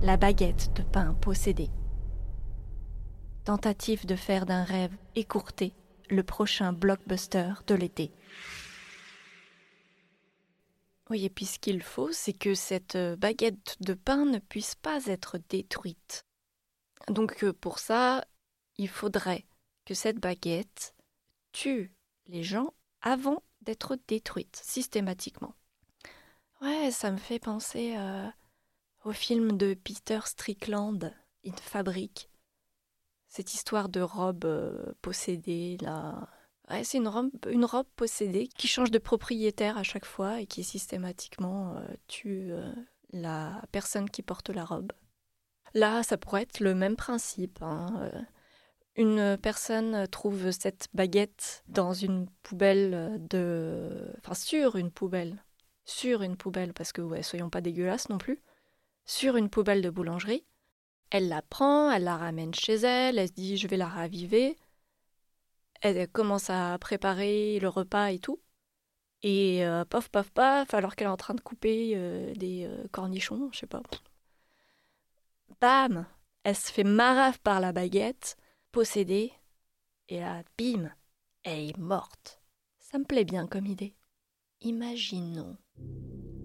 La baguette de pain possédée. Tentative de faire d'un rêve écourté le prochain blockbuster de l'été. Oui, et puis ce qu'il faut, c'est que cette euh, baguette de pain ne puisse pas être détruite. Donc euh, pour ça, il faudrait que cette baguette tue les gens avant d'être détruite, systématiquement. Ouais, ça me fait penser euh, au film de Peter Strickland, In Fabric. Cette histoire de robe possédée, là, c'est une robe, possédée qui change de propriétaire à chaque fois et qui systématiquement euh, tue euh, la personne qui porte la robe. Là, ça pourrait être le même principe. Hein, euh. Une personne trouve cette baguette dans une poubelle de. Enfin, sur une poubelle. Sur une poubelle, parce que, ouais, soyons pas dégueulasses non plus. Sur une poubelle de boulangerie. Elle la prend, elle la ramène chez elle, elle se dit je vais la raviver elle commence à préparer le repas et tout. Et euh, paf, paf, alors qu'elle est en train de couper euh, des euh, cornichons, je sais pas. Bam Elle se fait marave par la baguette, possédée, et là, bim Elle est morte. Ça me plaît bien comme idée. Imaginons.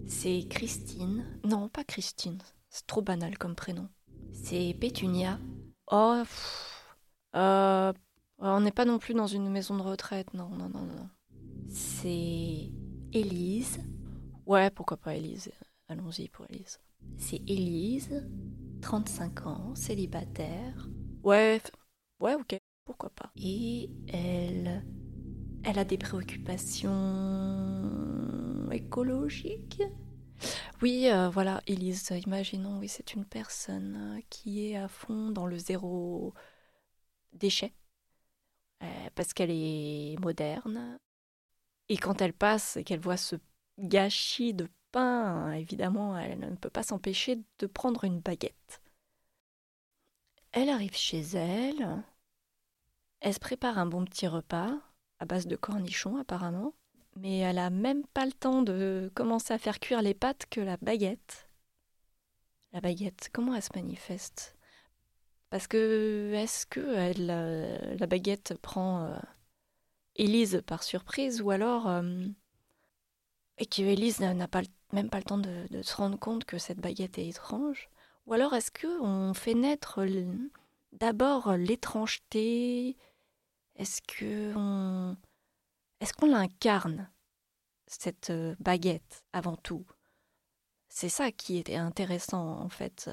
C'est Christine. Non, pas Christine. C'est trop banal comme prénom. C'est Pétunia. Oh, euh, on n'est pas non plus dans une maison de retraite, non, non, non, non. C'est Élise. Ouais, pourquoi pas Élise? Allons-y pour Élise. C'est Élise, 35 ans, célibataire. Ouais, ouais, ok, pourquoi pas? Et elle. Elle a des préoccupations écologiques oui, euh, voilà, Élise, imaginons, oui, c'est une personne qui est à fond dans le zéro déchet. Euh, parce qu'elle est moderne. Et quand elle passe et qu'elle voit ce gâchis de pain, évidemment, elle ne peut pas s'empêcher de prendre une baguette. Elle arrive chez elle, elle se prépare un bon petit repas, à base de cornichons apparemment, mais elle a même pas le temps de commencer à faire cuire les pâtes que la baguette. La baguette, comment elle se manifeste? Parce que est-ce que elle, euh, la baguette prend euh, Élise par surprise ou alors euh, et que Élise n'a pas même pas le temps de, se rendre compte que cette baguette est étrange? Ou alors est-ce que on fait naître d'abord l'étrangeté? Est-ce que on est-ce qu'on l'incarne cette baguette avant tout? C'est ça qui était intéressant en fait.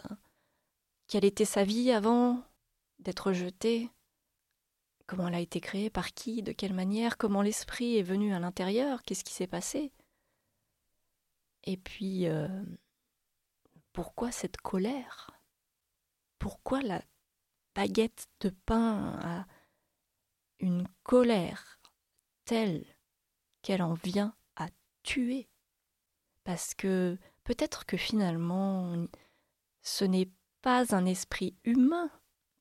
Quelle était sa vie avant d'être jetée? Comment elle a été créée? Par qui? De quelle manière? Comment l'esprit est venu à l'intérieur? Qu'est-ce qui s'est passé? Et puis, euh, pourquoi cette colère? Pourquoi la baguette de pain a une colère telle qu'elle en vient à tuer Parce que peut-être que finalement, ce n'est pas un esprit humain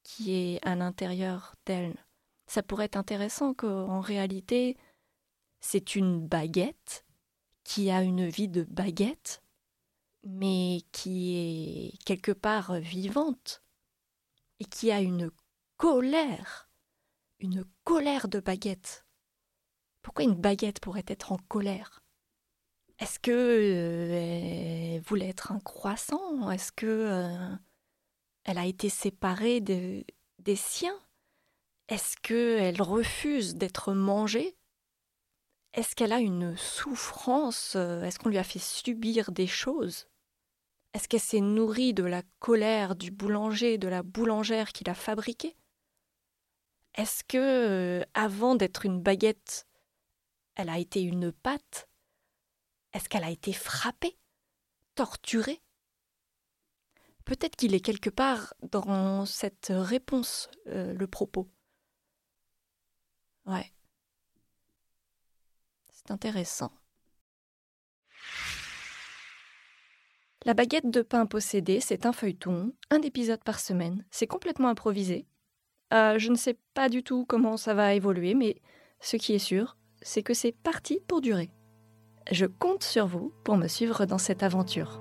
qui est à l'intérieur d'elle. Ça pourrait être intéressant qu'en réalité, c'est une baguette qui a une vie de baguette, mais qui est quelque part vivante et qui a une colère, une colère de baguette. Pourquoi une baguette pourrait être en colère? Est-ce que euh, elle voulait être un croissant? Est-ce que euh, elle a été séparée des siens? Est-ce qu'elle refuse d'être mangée? Est-ce qu'elle a une souffrance? Est-ce qu'on lui a fait subir des choses? Est-ce qu'elle s'est nourrie de la colère du boulanger, de la boulangère qui l'a fabriquée? Est-ce que, euh, avant d'être une baguette, elle a été une pâte Est-ce qu'elle a été frappée Torturée? Peut-être qu'il est quelque part dans cette réponse, euh, le propos. Ouais. C'est intéressant. La baguette de pain possédée, c'est un feuilleton, un épisode par semaine. C'est complètement improvisé. Euh, je ne sais pas du tout comment ça va évoluer, mais ce qui est sûr, c'est que c'est parti pour durer. Je compte sur vous pour me suivre dans cette aventure.